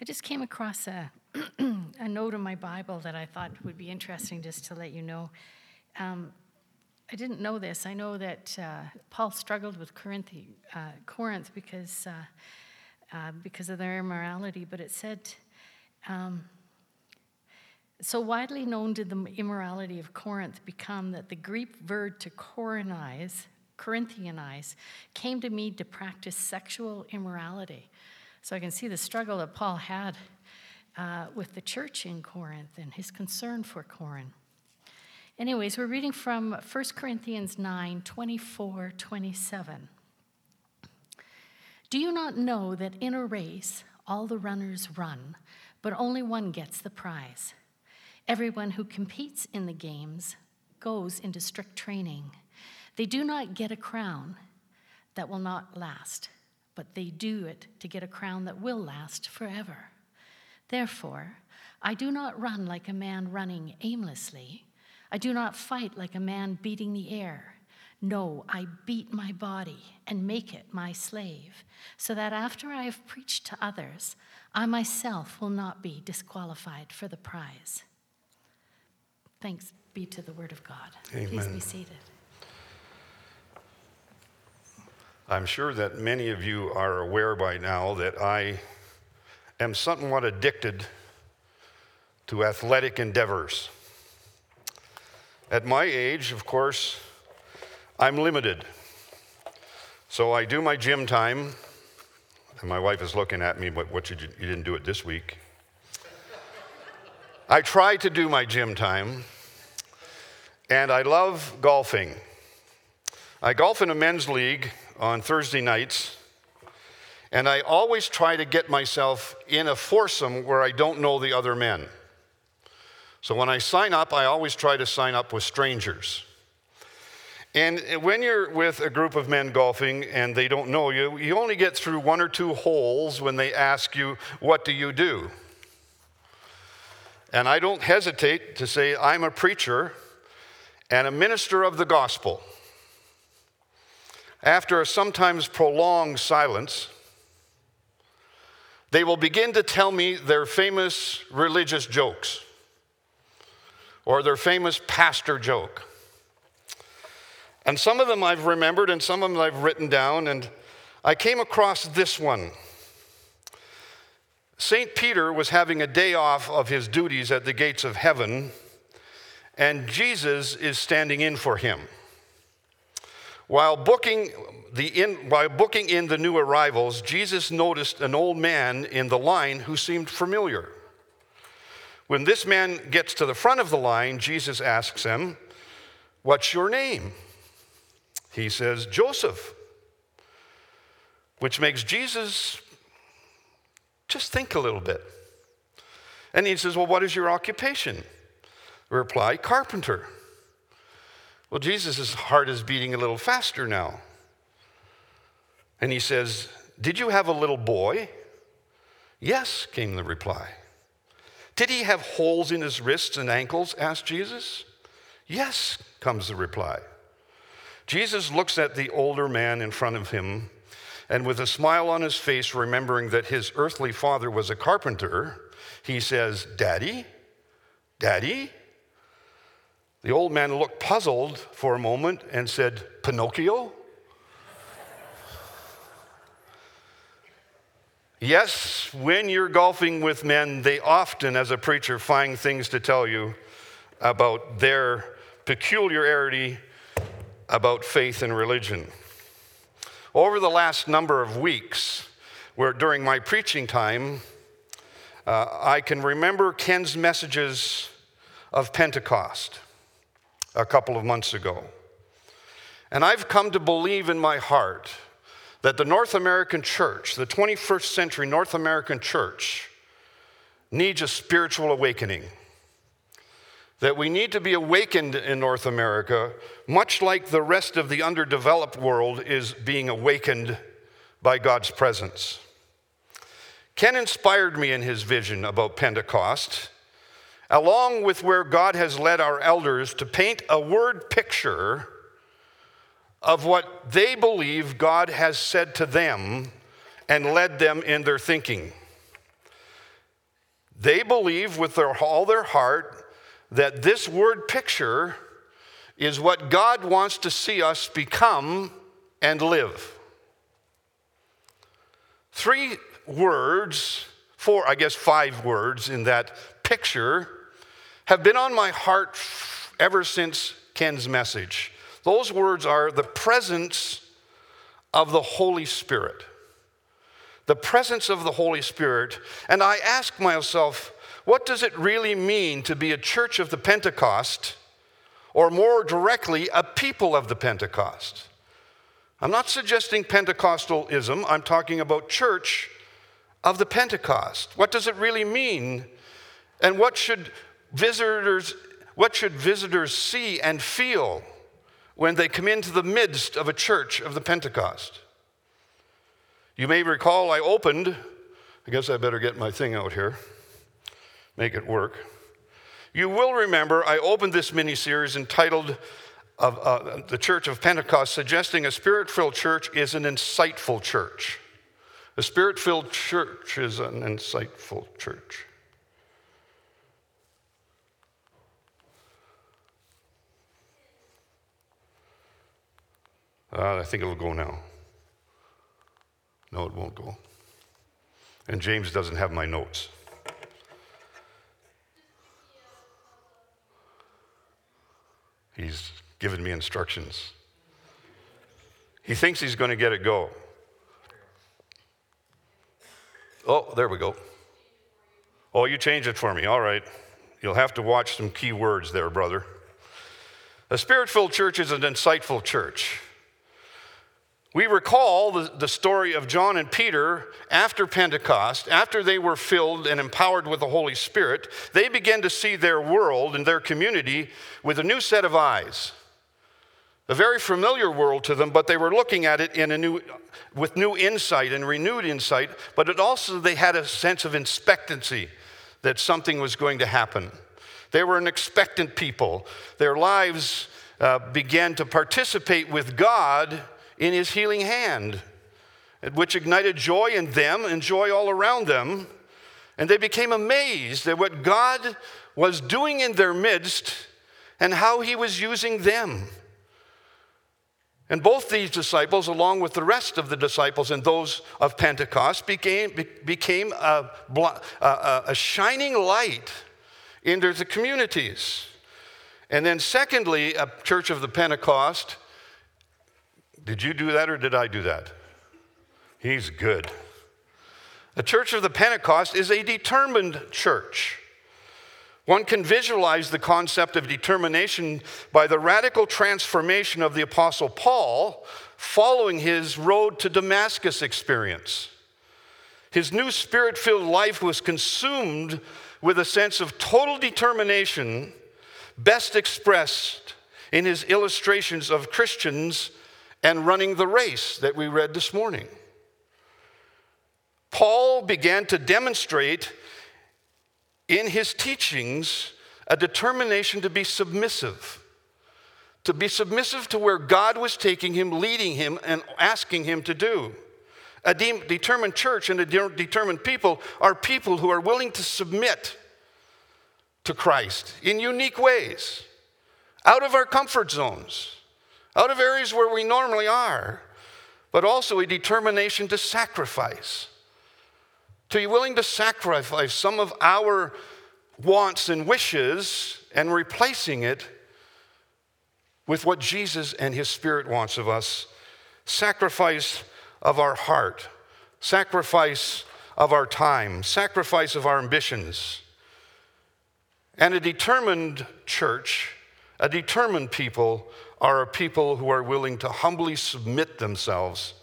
I just came across a, a note in my Bible that I thought would be interesting just to let you know. Um, I didn't know this. I know that uh, Paul struggled with Corinth, uh, Corinth because, uh, uh, because of their immorality, but it said, um, so widely known did the immorality of Corinth become that the Greek verb to Corinthianize, Corinthianize came to mean to practice sexual immorality. So I can see the struggle that Paul had uh, with the church in Corinth and his concern for Corinth. Anyways, we're reading from 1 Corinthians 9 24, 27. Do you not know that in a race all the runners run, but only one gets the prize? Everyone who competes in the games goes into strict training. They do not get a crown that will not last, but they do it to get a crown that will last forever. Therefore, I do not run like a man running aimlessly. I do not fight like a man beating the air. No, I beat my body and make it my slave, so that after I have preached to others, I myself will not be disqualified for the prize. Thanks be to the word of God. Amen. Please be seated. I'm sure that many of you are aware by now that I am somewhat addicted to athletic endeavors. At my age, of course, I'm limited. So I do my gym time, and my wife is looking at me, but what you, you didn't do it this week. I try to do my gym time, and I love golfing. I golf in a men's league on Thursday nights, and I always try to get myself in a foursome where I don't know the other men. So when I sign up, I always try to sign up with strangers. And when you're with a group of men golfing and they don't know you, you only get through one or two holes when they ask you, What do you do? And I don't hesitate to say, I'm a preacher and a minister of the gospel. After a sometimes prolonged silence, they will begin to tell me their famous religious jokes or their famous pastor joke. And some of them I've remembered and some of them I've written down, and I came across this one. St. Peter was having a day off of his duties at the gates of heaven, and Jesus is standing in for him. While booking, the in, while booking in the new arrivals, Jesus noticed an old man in the line who seemed familiar. When this man gets to the front of the line, Jesus asks him, What's your name? He says, Joseph, which makes Jesus just think a little bit. And he says, Well, what is your occupation? Reply, carpenter. Well, Jesus' heart is beating a little faster now. And he says, Did you have a little boy? Yes, came the reply. Did he have holes in his wrists and ankles? asked Jesus. Yes, comes the reply. Jesus looks at the older man in front of him, and with a smile on his face, remembering that his earthly father was a carpenter, he says, Daddy? Daddy? The old man looked puzzled for a moment and said, Pinocchio? Yes, when you're golfing with men, they often, as a preacher, find things to tell you about their peculiarity about faith and religion. Over the last number of weeks, where during my preaching time, uh, I can remember Ken's messages of Pentecost a couple of months ago. And I've come to believe in my heart that the North American church, the 21st century North American church, needs a spiritual awakening. That we need to be awakened in North America, much like the rest of the underdeveloped world is being awakened by God's presence. Ken inspired me in his vision about Pentecost, along with where God has led our elders to paint a word picture of what they believe God has said to them and led them in their thinking. They believe with their, all their heart that this word picture is what God wants to see us become and live. Three words, four, I guess five words in that picture have been on my heart ever since Ken's message. Those words are the presence of the Holy Spirit. The presence of the Holy Spirit. And I ask myself, what does it really mean to be a church of the Pentecost, or more directly, a people of the Pentecost? I'm not suggesting Pentecostalism, I'm talking about church of the Pentecost. What does it really mean? And what should visitors what should visitors see and feel when they come into the midst of a church of the Pentecost? You may recall I opened, I guess I better get my thing out here, make it work. You will remember I opened this mini series entitled of uh, the Church of Pentecost, suggesting a spirit filled church is an insightful church. A spirit filled church is an insightful church. Uh, I think it'll go now. No, it won't go. And James doesn't have my notes. He's given me instructions. He thinks he's going to get it go. Oh, there we go. Oh, you changed it for me. All right. You'll have to watch some key words there, brother. A spirit filled church is an insightful church. We recall the, the story of John and Peter after Pentecost, after they were filled and empowered with the Holy Spirit, they began to see their world and their community with a new set of eyes. A very familiar world to them, but they were looking at it in a new, with new insight and renewed insight, but it also they had a sense of expectancy that something was going to happen. They were an expectant people. Their lives uh, began to participate with God in his healing hand, which ignited joy in them and joy all around them. And they became amazed at what God was doing in their midst and how he was using them. And both these disciples, along with the rest of the disciples and those of Pentecost, became, became a, a, a shining light into the communities. And then, secondly, a church of the Pentecost did you do that or did I do that? He's good. The church of the Pentecost is a determined church. One can visualize the concept of determination by the radical transformation of the Apostle Paul following his road to Damascus experience. His new spirit filled life was consumed with a sense of total determination, best expressed in his illustrations of Christians and running the race that we read this morning. Paul began to demonstrate in his teachings a determination to be submissive, to be submissive to where God was taking him, leading him, and asking him to do. A de- determined church and a de- determined people are people who are willing to submit to Christ in unique ways, out of our comfort zones out of areas where we normally are, but also a determination to sacrifice. To be willing to sacrifice some of our wants and wishes and replacing it with what Jesus and His Spirit wants of us. Sacrifice of our heart, sacrifice of our time, sacrifice of our ambitions. And a determined church, a determined people are a people who are willing to humbly submit themselves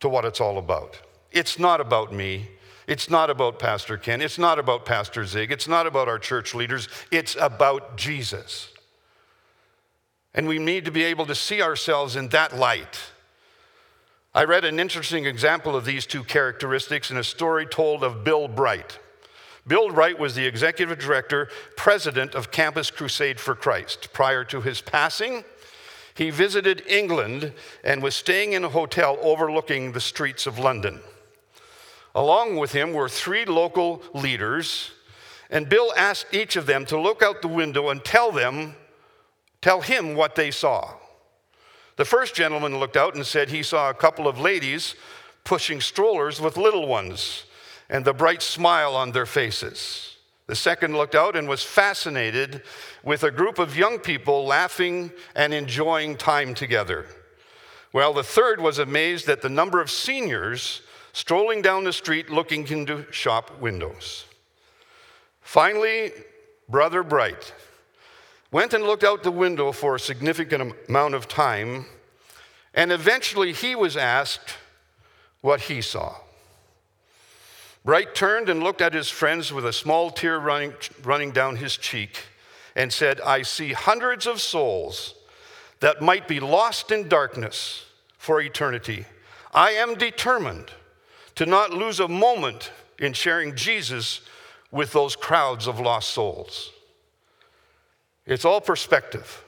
to what it's all about. It's not about me. It's not about Pastor Ken. It's not about Pastor Zig. It's not about our church leaders. It's about Jesus. And we need to be able to see ourselves in that light. I read an interesting example of these two characteristics in a story told of Bill Bright. Bill Bright was the executive director, president of Campus Crusade for Christ. Prior to his passing, he visited England and was staying in a hotel overlooking the streets of London. Along with him were three local leaders, and Bill asked each of them to look out the window and tell them, tell him what they saw. The first gentleman looked out and said he saw a couple of ladies pushing strollers with little ones and the bright smile on their faces. The second looked out and was fascinated with a group of young people laughing and enjoying time together. While the third was amazed at the number of seniors strolling down the street looking into shop windows. Finally, Brother Bright went and looked out the window for a significant amount of time, and eventually he was asked what he saw. Bright turned and looked at his friends with a small tear running, running down his cheek and said, I see hundreds of souls that might be lost in darkness for eternity. I am determined to not lose a moment in sharing Jesus with those crowds of lost souls. It's all perspective.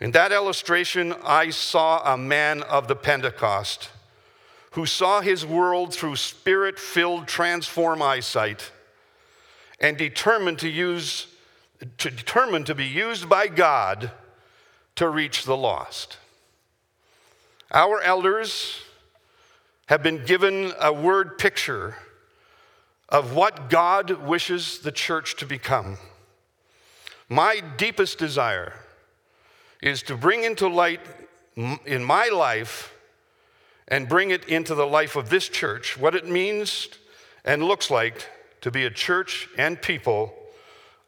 In that illustration, I saw a man of the Pentecost who saw his world through spirit filled, transform eyesight and determined to use to determined to be used by God to reach the lost. Our elders have been given a word picture of what God wishes the church to become. My deepest desire is to bring into light in my life and bring it into the life of this church what it means and looks like to be a church and people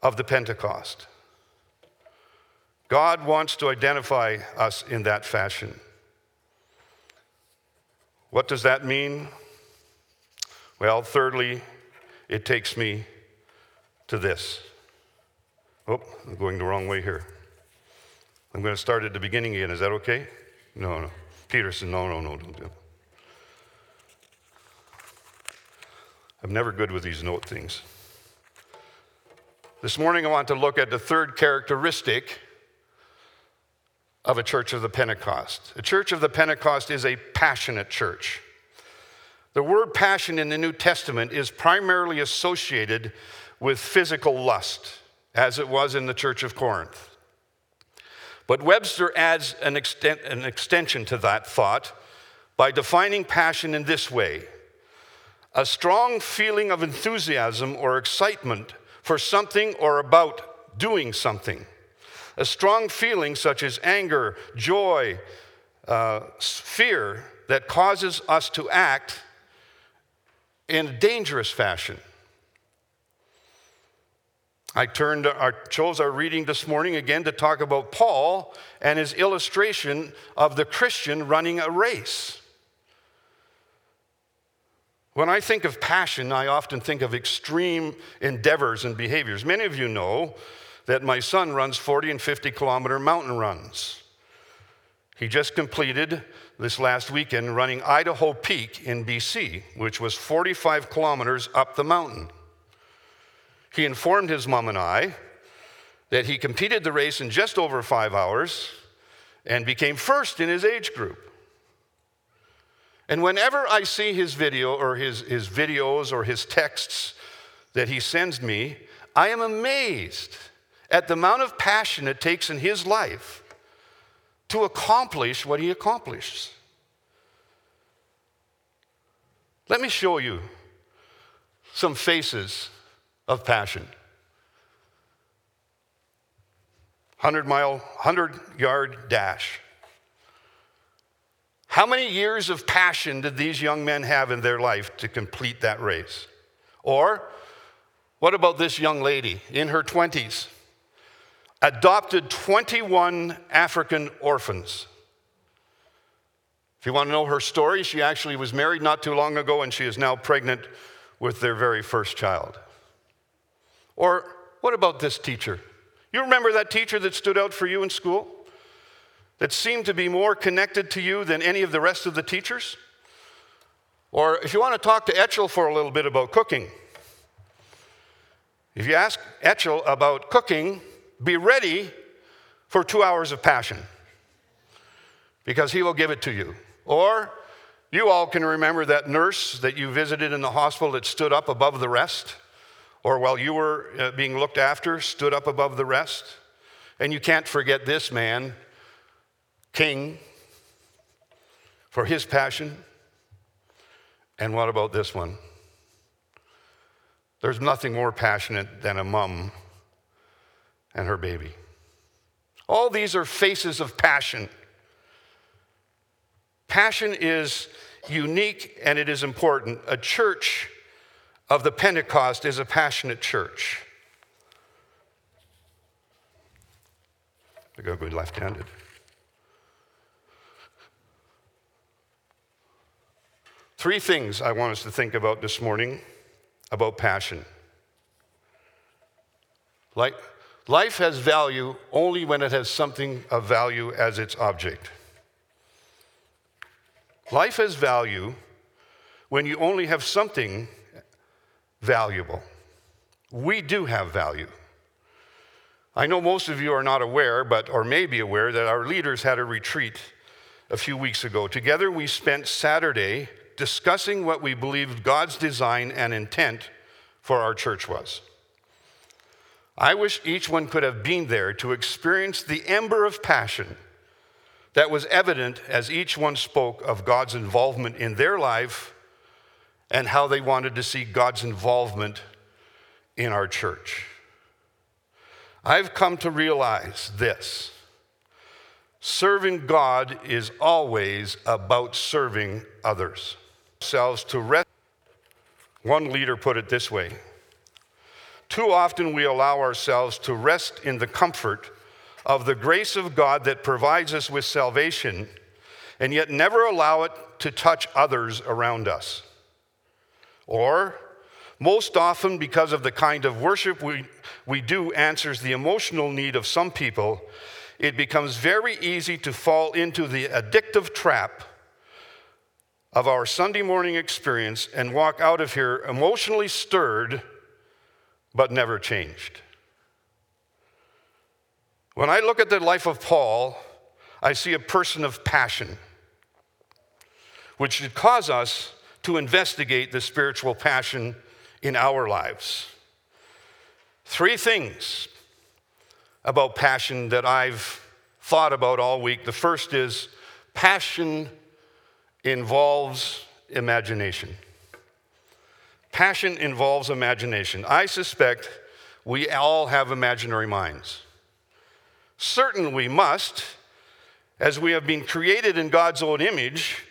of the Pentecost. God wants to identify us in that fashion. What does that mean? Well, thirdly, it takes me to this. Oh, I'm going the wrong way here. I'm going to start at the beginning again. Is that okay? No, no. Peterson, no, no, no, don't do it. I'm never good with these note things. This morning, I want to look at the third characteristic of a church of the Pentecost. A church of the Pentecost is a passionate church. The word passion in the New Testament is primarily associated with physical lust, as it was in the church of Corinth. But Webster adds an, extent, an extension to that thought by defining passion in this way a strong feeling of enthusiasm or excitement for something or about doing something. A strong feeling such as anger, joy, uh, fear that causes us to act in a dangerous fashion. I turned our, chose our reading this morning again to talk about Paul and his illustration of the Christian running a race. When I think of passion, I often think of extreme endeavors and behaviors. Many of you know that my son runs 40 and 50 kilometer mountain runs. He just completed this last weekend running Idaho Peak in BC, which was 45 kilometers up the mountain. He informed his mom and I that he competed the race in just over five hours and became first in his age group. And whenever I see his video or his, his videos or his texts that he sends me, I am amazed at the amount of passion it takes in his life to accomplish what he accomplishes. Let me show you some faces of passion. 100 mile, 100 yard dash. How many years of passion did these young men have in their life to complete that race? Or what about this young lady in her 20s? Adopted 21 African orphans. If you want to know her story, she actually was married not too long ago and she is now pregnant with their very first child. Or what about this teacher? You remember that teacher that stood out for you in school? That seemed to be more connected to you than any of the rest of the teachers? Or if you want to talk to Etchel for a little bit about cooking, if you ask Etchel about cooking, be ready for two hours of passion because he will give it to you. Or You all can remember that nurse that you visited in the hospital that stood up above the rest, or while you were uh, being looked after, stood up above the rest. And you can't forget this man, King, for his passion. And what about this one? There's nothing more passionate than a mom and her baby. All these are faces of passion. Passion is unique and it is important. A church of the Pentecost is a passionate church. I go left handed. Three things I want us to think about this morning about passion. Like, life has value only when it has something of value as its object. Life has value when you only have something valuable. We do have value. I know most of you are not aware, but or may be aware that our leaders had a retreat a few weeks ago. Together we spent Saturday discussing what we believed God's design and intent for our church was. I wish each one could have been there to experience the ember of passion that was evident as each one spoke of God's involvement in their life and how they wanted to see God's involvement in our church. I've come to realize this serving God is always about serving others. Ourselves to rest. One leader put it this way Too often we allow ourselves to rest in the comfort of the grace of God that provides us with salvation, and yet never allow it to touch others around us. Or, most often, because of the kind of worship we, we do answers the emotional need of some people, it becomes very easy to fall into the addictive trap of our Sunday morning experience and walk out of here emotionally stirred but never changed. When I look at the life of Paul, I see a person of passion, which should cause us to investigate the spiritual passion in our lives. Three things about passion that I've thought about all week. The first is passion involves imagination. Passion involves imagination. I suspect we all have imaginary minds. Certain we must, as we have been created in God's own image,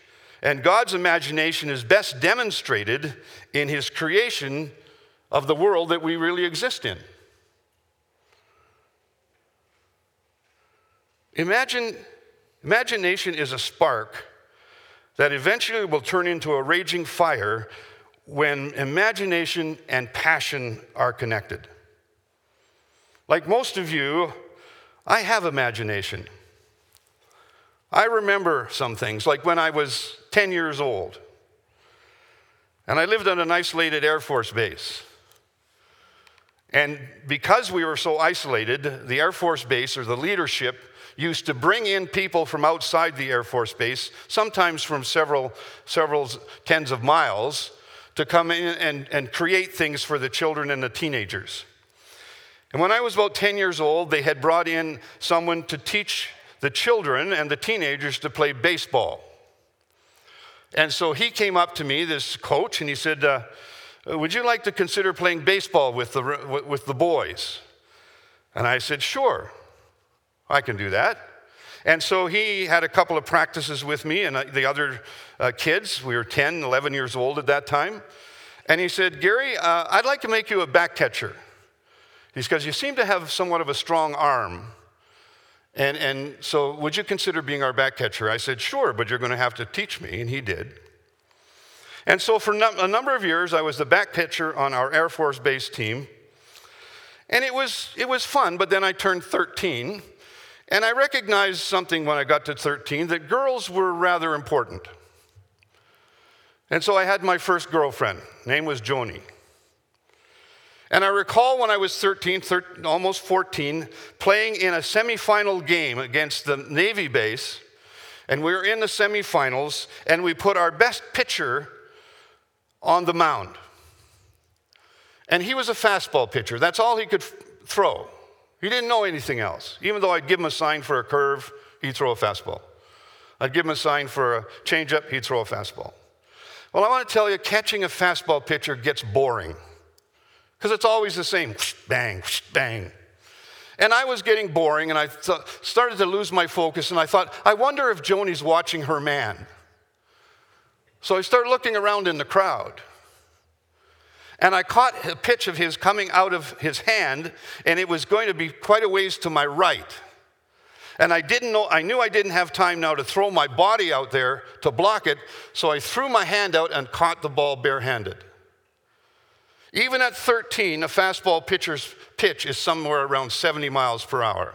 and God's imagination is best demonstrated in His creation of the world that we really exist in. Imagine, imagination is a spark that eventually will turn into a raging fire when imagination and passion are connected. Like most of you, I have imagination. I remember some things, like when I was 10 years old, and I lived on an isolated Air Force base. And because we were so isolated, the Air Force base or the leadership used to bring in people from outside the Air Force base, sometimes from several, several tens of miles, to come in and, and create things for the children and the teenagers. And when I was about 10 years old, they had brought in someone to teach the children and the teenagers to play baseball. And so he came up to me, this coach, and he said, uh, Would you like to consider playing baseball with the, with the boys? And I said, Sure, I can do that. And so he had a couple of practices with me and uh, the other uh, kids. We were 10, 11 years old at that time. And he said, Gary, uh, I'd like to make you a back catcher. He says, You seem to have somewhat of a strong arm. And, and so, would you consider being our back catcher? I said, Sure, but you're going to have to teach me. And he did. And so, for a number of years, I was the back catcher on our Air Force Base team. And it was, it was fun, but then I turned 13. And I recognized something when I got to 13 that girls were rather important. And so I had my first girlfriend. Name was Joni. And I recall when I was 13, 13, almost 14, playing in a semifinal game against the Navy base. And we were in the semifinals, and we put our best pitcher on the mound. And he was a fastball pitcher. That's all he could f- throw. He didn't know anything else. Even though I'd give him a sign for a curve, he'd throw a fastball. I'd give him a sign for a changeup, he'd throw a fastball. Well, I want to tell you, catching a fastball pitcher gets boring because it's always the same bang, bang. And I was getting boring and I th- started to lose my focus and I thought, I wonder if Joni's watching her man. So I started looking around in the crowd. And I caught a pitch of his coming out of his hand, and it was going to be quite a ways to my right. And I didn't know, I knew I didn't have time now to throw my body out there to block it, so I threw my hand out and caught the ball barehanded. Even at 13, a fastball pitcher's pitch is somewhere around 70 miles per hour.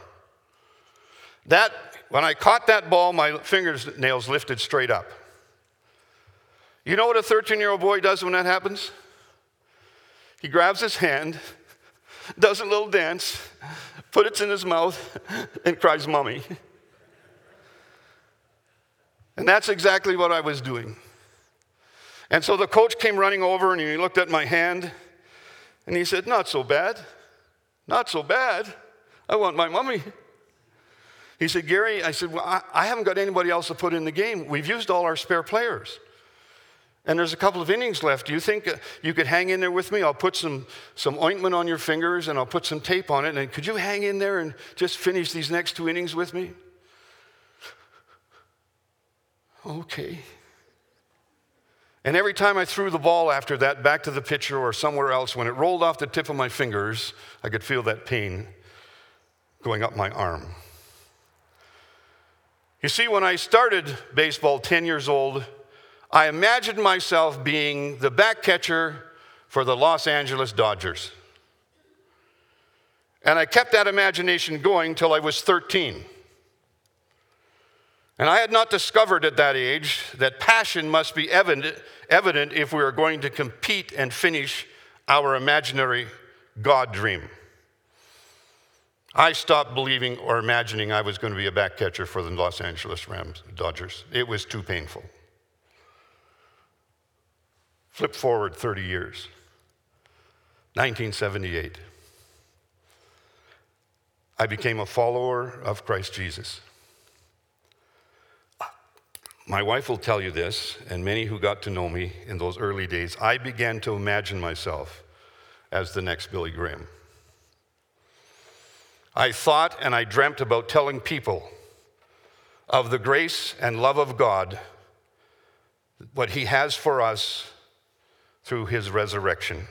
That, when I caught that ball, my fingernails lifted straight up. You know what a 13 year old boy does when that happens? He grabs his hand, does a little dance, puts it in his mouth, and cries, Mommy. And that's exactly what I was doing. And so the coach came running over and he looked at my hand and he said, Not so bad. Not so bad. I want my mummy. He said, Gary, I said, Well, I, I haven't got anybody else to put in the game. We've used all our spare players. And there's a couple of innings left. Do you think uh, you could hang in there with me? I'll put some, some ointment on your fingers and I'll put some tape on it. And could you hang in there and just finish these next two innings with me? Okay. And every time I threw the ball after that back to the pitcher or somewhere else, when it rolled off the tip of my fingers, I could feel that pain going up my arm. You see, when I started baseball 10 years old, I imagined myself being the back catcher for the Los Angeles Dodgers. And I kept that imagination going till I was 13. And I had not discovered at that age that passion must be evident, evident if we are going to compete and finish our imaginary God dream. I stopped believing or imagining I was going to be a back catcher for the Los Angeles Rams Dodgers. It was too painful. Flip forward 30 years. 1978. I became a follower of Christ Jesus. My wife will tell you this, and many who got to know me in those early days, I began to imagine myself as the next Billy Graham. I thought and I dreamt about telling people of the grace and love of God, what He has for us through his resurrection.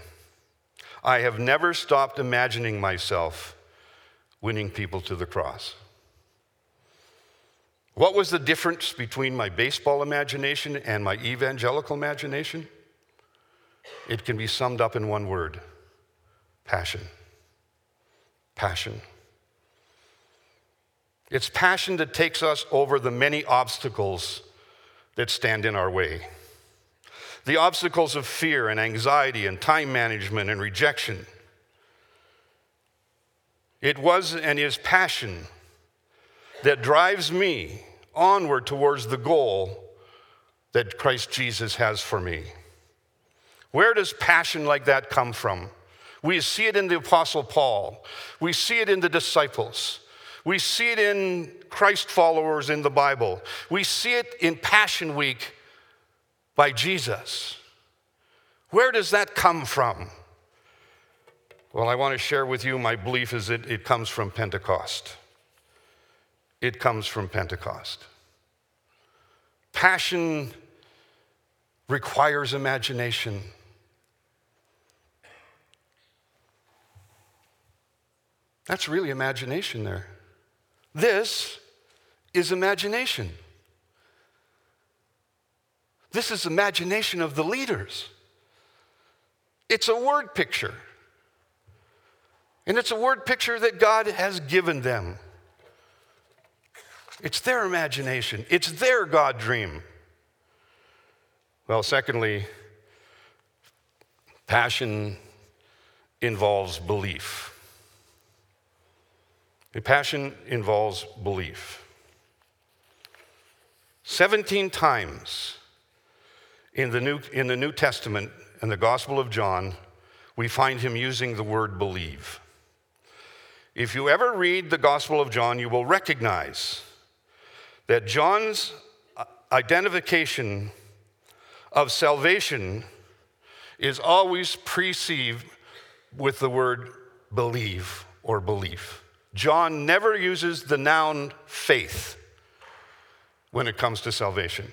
I have never stopped imagining myself winning people to the cross. What was the difference between my baseball imagination and my evangelical imagination? It can be summed up in one word passion. Passion. It's passion that takes us over the many obstacles that stand in our way the obstacles of fear and anxiety and time management and rejection. It was and is passion that drives me onward towards the goal that Christ Jesus has for me. Where does passion like that come from? We see it in the Apostle Paul, we see it in the disciples. We see it in Christ followers in the Bible. We see it in Passion Week by Jesus. Where does that come from? Well, I want to share with you my belief is that it comes from Pentecost. It comes from Pentecost. Passion requires imagination. That's really imagination there. This is imagination. This is imagination of the leaders. It's a word picture. And it's a word picture that God has given them. It's their imagination, it's their God dream. Well, secondly, passion involves belief. A passion involves belief. 17 times in the New, in the New Testament and the Gospel of John, we find him using the word believe. If you ever read the Gospel of John, you will recognize that John's uh, identification of salvation is always preceded with the word believe or belief. John never uses the noun faith when it comes to salvation.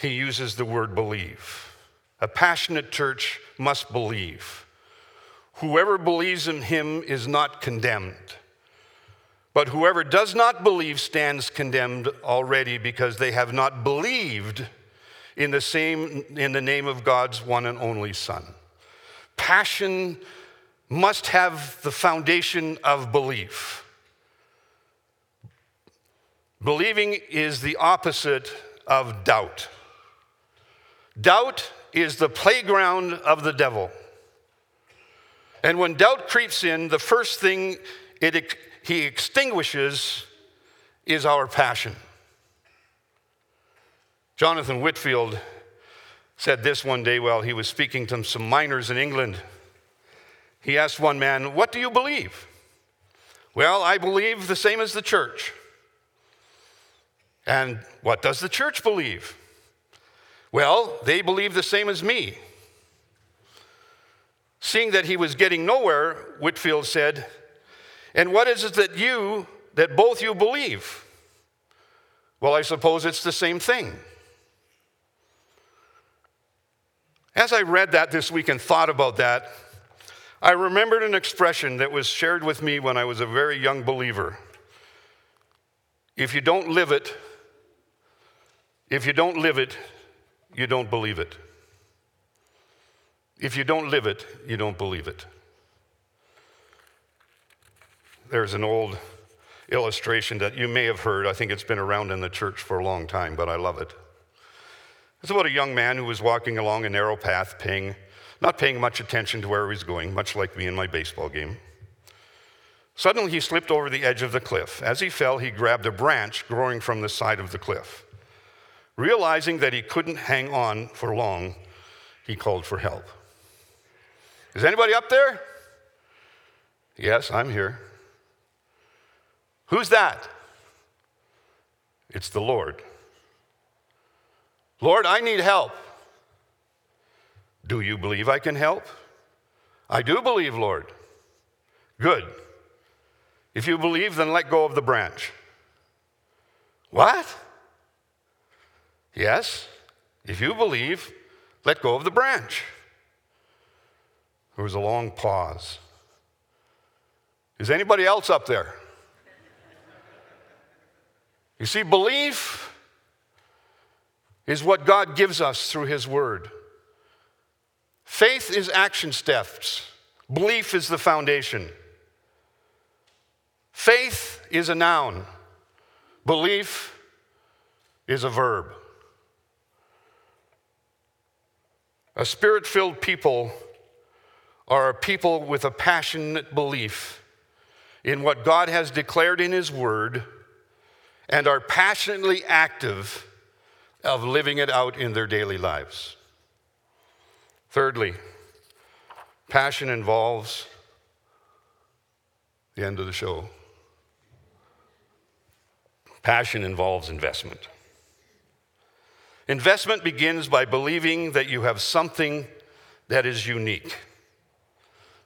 He uses the word believe. A passionate church must believe. Whoever believes in him is not condemned. But whoever does not believe stands condemned already because they have not believed in the same in the name of God's one and only Son. Passion must have the foundation of belief. Believing is the opposite of doubt. Doubt is the playground of the devil. And when doubt creeps in, the first thing it, he extinguishes is our passion. Jonathan Whitfield said this one day while he was speaking to some miners in England. He asked one man, What do you believe? Well, I believe the same as the church. And what does the church believe? Well, they believe the same as me. Seeing that he was getting nowhere, Whitfield said, And what is it that you, that both you believe? Well, I suppose it's the same thing. As I read that this week and thought about that, I remembered an expression that was shared with me when I was a very young believer. If you don't live it, if you don't live it, you don't believe it. If you don't live it, you don't believe it. There's an old illustration that you may have heard. I think it's been around in the church for a long time, but I love it. It's about a young man who was walking along a narrow path, paying, not paying much attention to where he was going, much like me in my baseball game. Suddenly, he slipped over the edge of the cliff. As he fell, he grabbed a branch growing from the side of the cliff. Realizing that he couldn't hang on for long, he called for help. Is anybody up there? Yes, I'm here. Who's that? It's the Lord. Lord, I need help. Do you believe I can help? I do believe, Lord. Good. If you believe, then let go of the branch. What? Yes, if you believe, let go of the branch. There was a long pause. Is anybody else up there? You see, belief is what God gives us through His Word. Faith is action steps, belief is the foundation. Faith is a noun, belief is a verb. A spirit filled people are a people with a passionate belief in what God has declared in His Word and are passionately active of living it out in their daily lives. Thirdly, passion involves the end of the show. Passion involves investment. Investment begins by believing that you have something that is unique.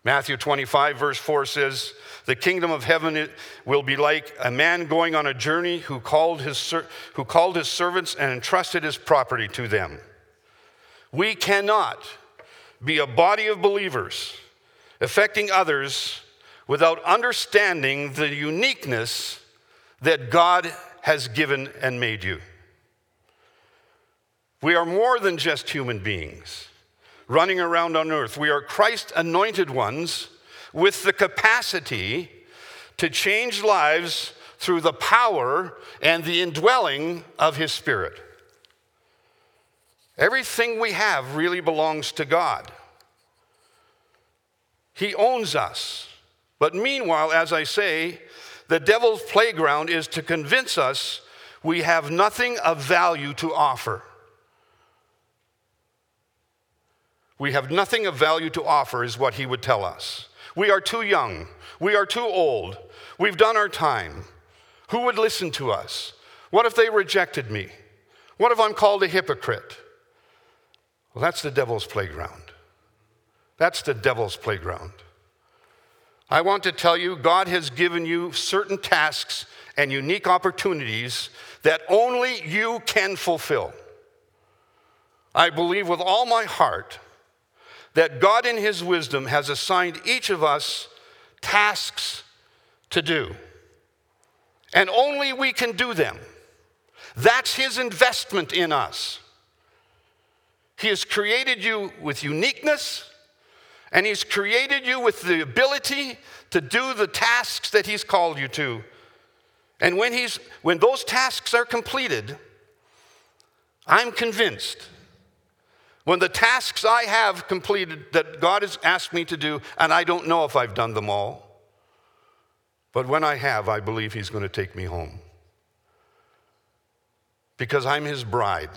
Matthew 25, verse 4 says, The kingdom of heaven will be like a man going on a journey who called his, who called his servants and entrusted his property to them. We cannot be a body of believers affecting others without understanding the uniqueness that God has given and made you. We are more than just human beings running around on earth. We are Christ anointed ones with the capacity to change lives through the power and the indwelling of His Spirit. Everything we have really belongs to God. He owns us. But meanwhile, as I say, the devil's playground is to convince us we have nothing of value to offer. We have nothing of value to offer, is what he would tell us. We are too young. We are too old. We've done our time. Who would listen to us? What if they rejected me? What if I'm called a hypocrite? Well, that's the devil's playground. That's the devil's playground. I want to tell you, God has given you certain tasks and unique opportunities that only you can fulfill. I believe with all my heart that God, in His wisdom, has assigned each of us tasks to do. And only we can do them. That's His investment in us. He has created you with uniqueness, and He's created you with the ability to do the tasks that He's called you to. And when, he's, when those tasks are completed, I'm convinced when the tasks I have completed that God has asked me to do, and I don't know if I've done them all, but when I have, I believe He's going to take me home. Because I'm His bride.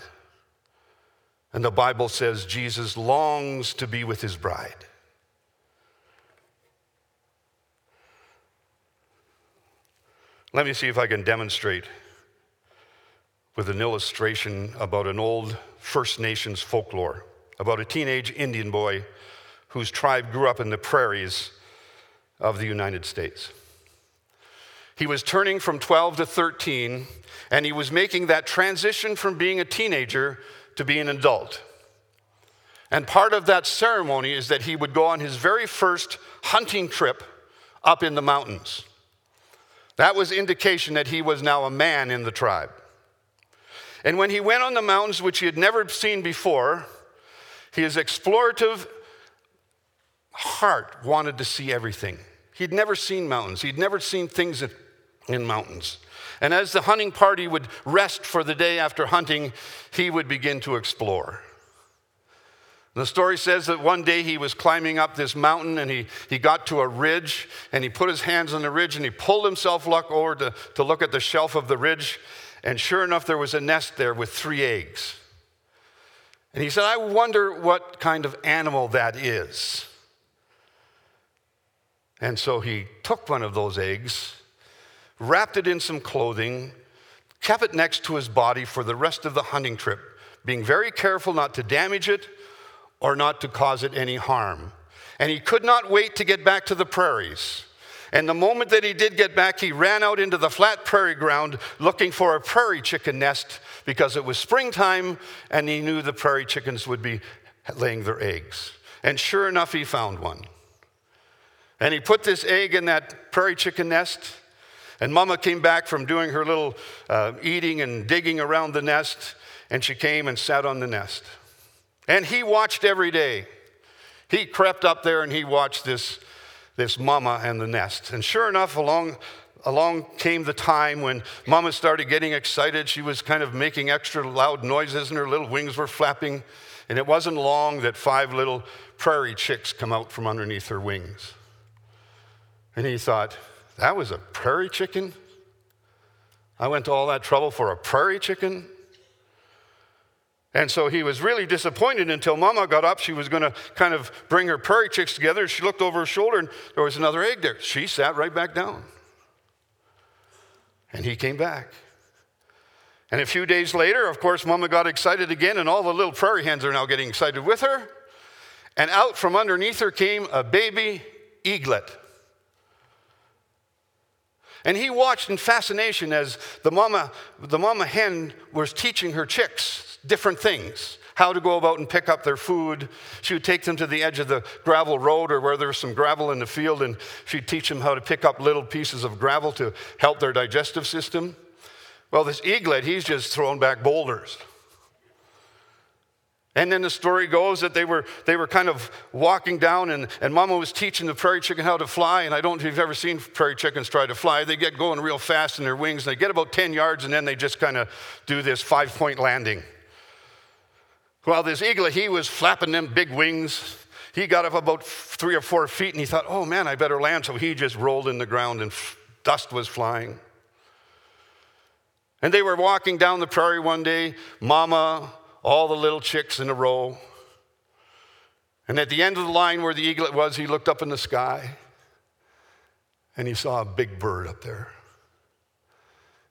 And the Bible says Jesus longs to be with His bride. Let me see if I can demonstrate with an illustration about an old First Nations folklore about a teenage Indian boy whose tribe grew up in the prairies of the United States. He was turning from 12 to 13, and he was making that transition from being a teenager to being an adult. And part of that ceremony is that he would go on his very first hunting trip up in the mountains. That was indication that he was now a man in the tribe. And when he went on the mountains, which he had never seen before, his explorative heart wanted to see everything. He'd never seen mountains, he'd never seen things in mountains. And as the hunting party would rest for the day after hunting, he would begin to explore. The story says that one day he was climbing up this mountain and he, he got to a ridge and he put his hands on the ridge and he pulled himself luck over to, to look at the shelf of the ridge and sure enough, there was a nest there with three eggs. And he said, I wonder what kind of animal that is. And so he took one of those eggs, wrapped it in some clothing, kept it next to his body for the rest of the hunting trip, being very careful not to damage it or not to cause it any harm. And he could not wait to get back to the prairies. And the moment that he did get back, he ran out into the flat prairie ground looking for a prairie chicken nest because it was springtime and he knew the prairie chickens would be laying their eggs. And sure enough, he found one. And he put this egg in that prairie chicken nest. And Mama came back from doing her little uh, eating and digging around the nest, and she came and sat on the nest. And he watched every day. He crept up there and he watched this this mama and the nest. And sure enough, along, along came the time when mama started getting excited. She was kind of making extra loud noises and her little wings were flapping. And it wasn't long that five little prairie chicks come out from underneath her wings. And he thought, that was a prairie chicken? I went to all that trouble for a prairie chicken? And so he was really disappointed until Mama got up. She was going to kind of bring her prairie chicks together. She looked over her shoulder and there was another egg there. She sat right back down. And he came back. And a few days later, of course, Mama got excited again, and all the little prairie hens are now getting excited with her. And out from underneath her came a baby eaglet. And he watched in fascination as the mama, the mama hen was teaching her chicks different things how to go about and pick up their food. She would take them to the edge of the gravel road or where there was some gravel in the field, and she'd teach them how to pick up little pieces of gravel to help their digestive system. Well, this eaglet, he's just throwing back boulders. And then the story goes that they were, they were kind of walking down, and, and Mama was teaching the prairie chicken how to fly. And I don't know if you've ever seen prairie chickens try to fly. They get going real fast in their wings, and they get about 10 yards, and then they just kind of do this five point landing. Well, this eagle, he was flapping them big wings. He got up about three or four feet and he thought, oh man, I better land. So he just rolled in the ground and dust was flying. And they were walking down the prairie one day, mama, all the little chicks in a row. And at the end of the line where the eaglet was, he looked up in the sky and he saw a big bird up there.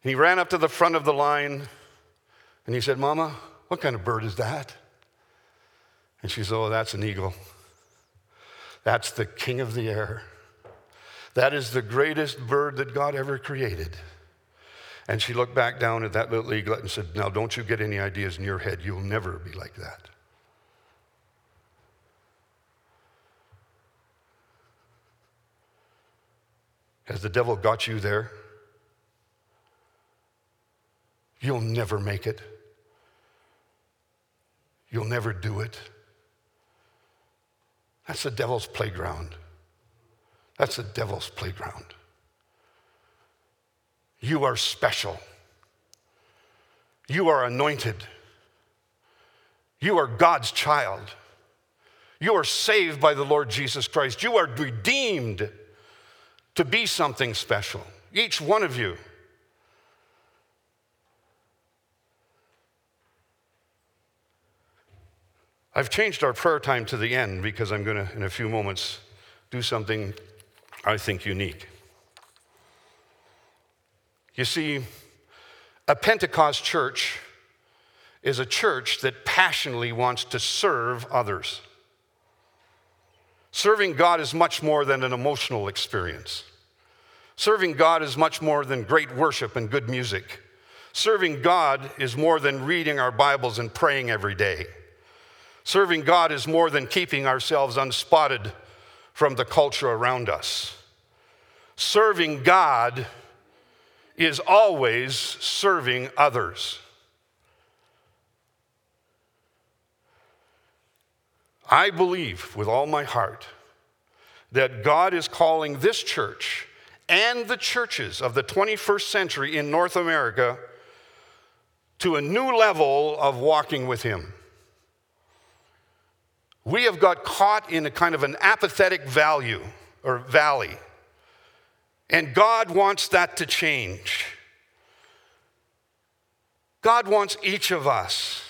And he ran up to the front of the line and he said, Mama, what kind of bird is that? And she said, Oh, that's an eagle. That's the king of the air. That is the greatest bird that God ever created. And she looked back down at that little eaglet and said, Now, don't you get any ideas in your head. You'll never be like that. Has the devil got you there? You'll never make it. You'll never do it. That's the devil's playground. That's the devil's playground. You are special. You are anointed. You are God's child. You are saved by the Lord Jesus Christ. You are redeemed to be something special. Each one of you. I've changed our prayer time to the end because I'm going to, in a few moments, do something I think unique. You see, a Pentecost church is a church that passionately wants to serve others. Serving God is much more than an emotional experience. Serving God is much more than great worship and good music. Serving God is more than reading our Bibles and praying every day. Serving God is more than keeping ourselves unspotted from the culture around us. Serving God is always serving others. I believe with all my heart that God is calling this church and the churches of the 21st century in North America to a new level of walking with Him. We have got caught in a kind of an apathetic value or valley. And God wants that to change. God wants each of us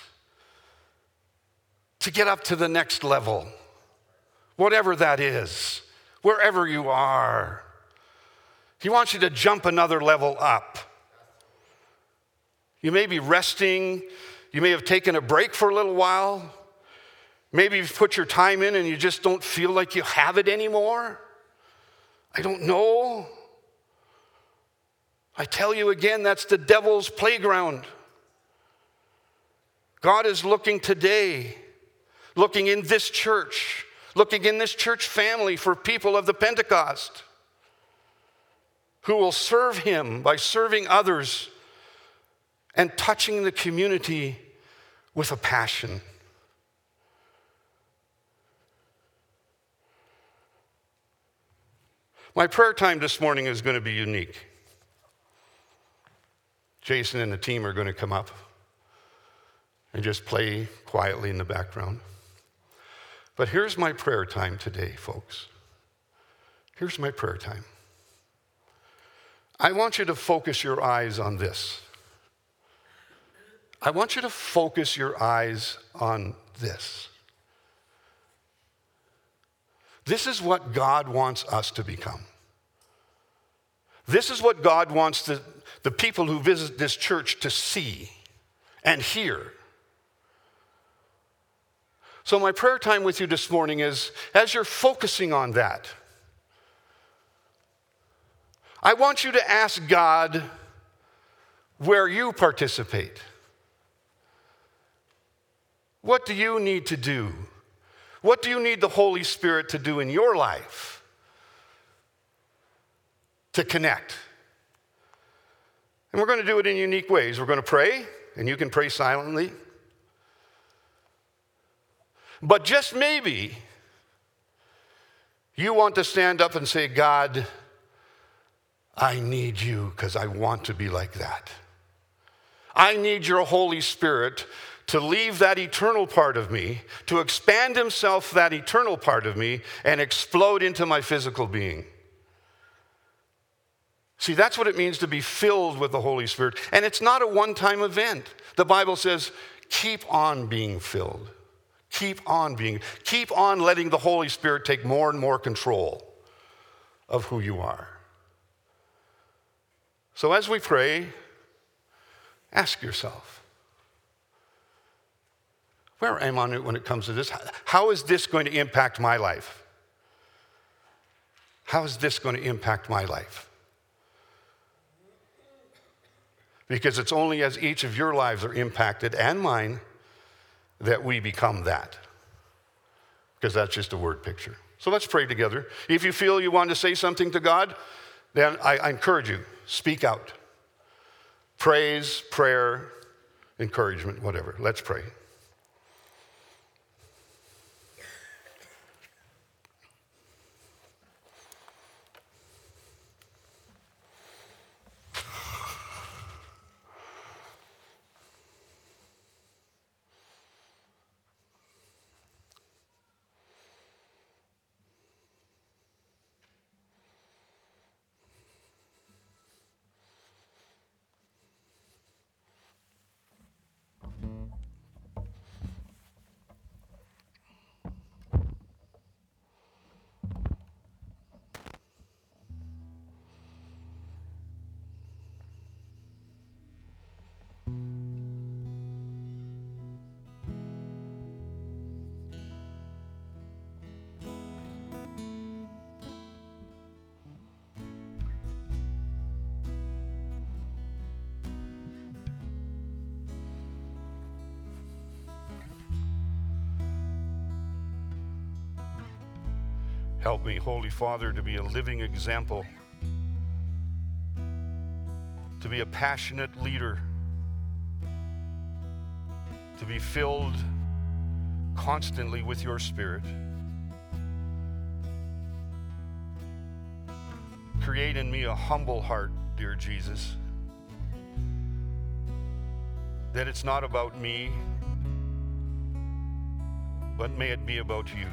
to get up to the next level, whatever that is, wherever you are. He wants you to jump another level up. You may be resting, you may have taken a break for a little while. Maybe you've put your time in and you just don't feel like you have it anymore. I don't know. I tell you again, that's the devil's playground. God is looking today, looking in this church, looking in this church family for people of the Pentecost who will serve Him by serving others and touching the community with a passion. My prayer time this morning is going to be unique. Jason and the team are going to come up and just play quietly in the background. But here's my prayer time today, folks. Here's my prayer time. I want you to focus your eyes on this. I want you to focus your eyes on this. This is what God wants us to become. This is what God wants the, the people who visit this church to see and hear. So, my prayer time with you this morning is as you're focusing on that, I want you to ask God where you participate. What do you need to do? What do you need the Holy Spirit to do in your life to connect? And we're going to do it in unique ways. We're going to pray, and you can pray silently. But just maybe you want to stand up and say, God, I need you because I want to be like that. I need your Holy Spirit to leave that eternal part of me, to expand himself that eternal part of me, and explode into my physical being. See, that's what it means to be filled with the Holy Spirit. And it's not a one time event. The Bible says, keep on being filled. Keep on being, keep on letting the Holy Spirit take more and more control of who you are. So as we pray, ask yourself, where am I when it comes to this? How is this going to impact my life? How is this going to impact my life? Because it's only as each of your lives are impacted and mine that we become that. Because that's just a word picture. So let's pray together. If you feel you want to say something to God, then I, I encourage you, speak out. Praise, prayer, encouragement, whatever. Let's pray. Help me, Holy Father, to be a living example, to be a passionate leader, to be filled constantly with your Spirit. Create in me a humble heart, dear Jesus, that it's not about me, but may it be about you.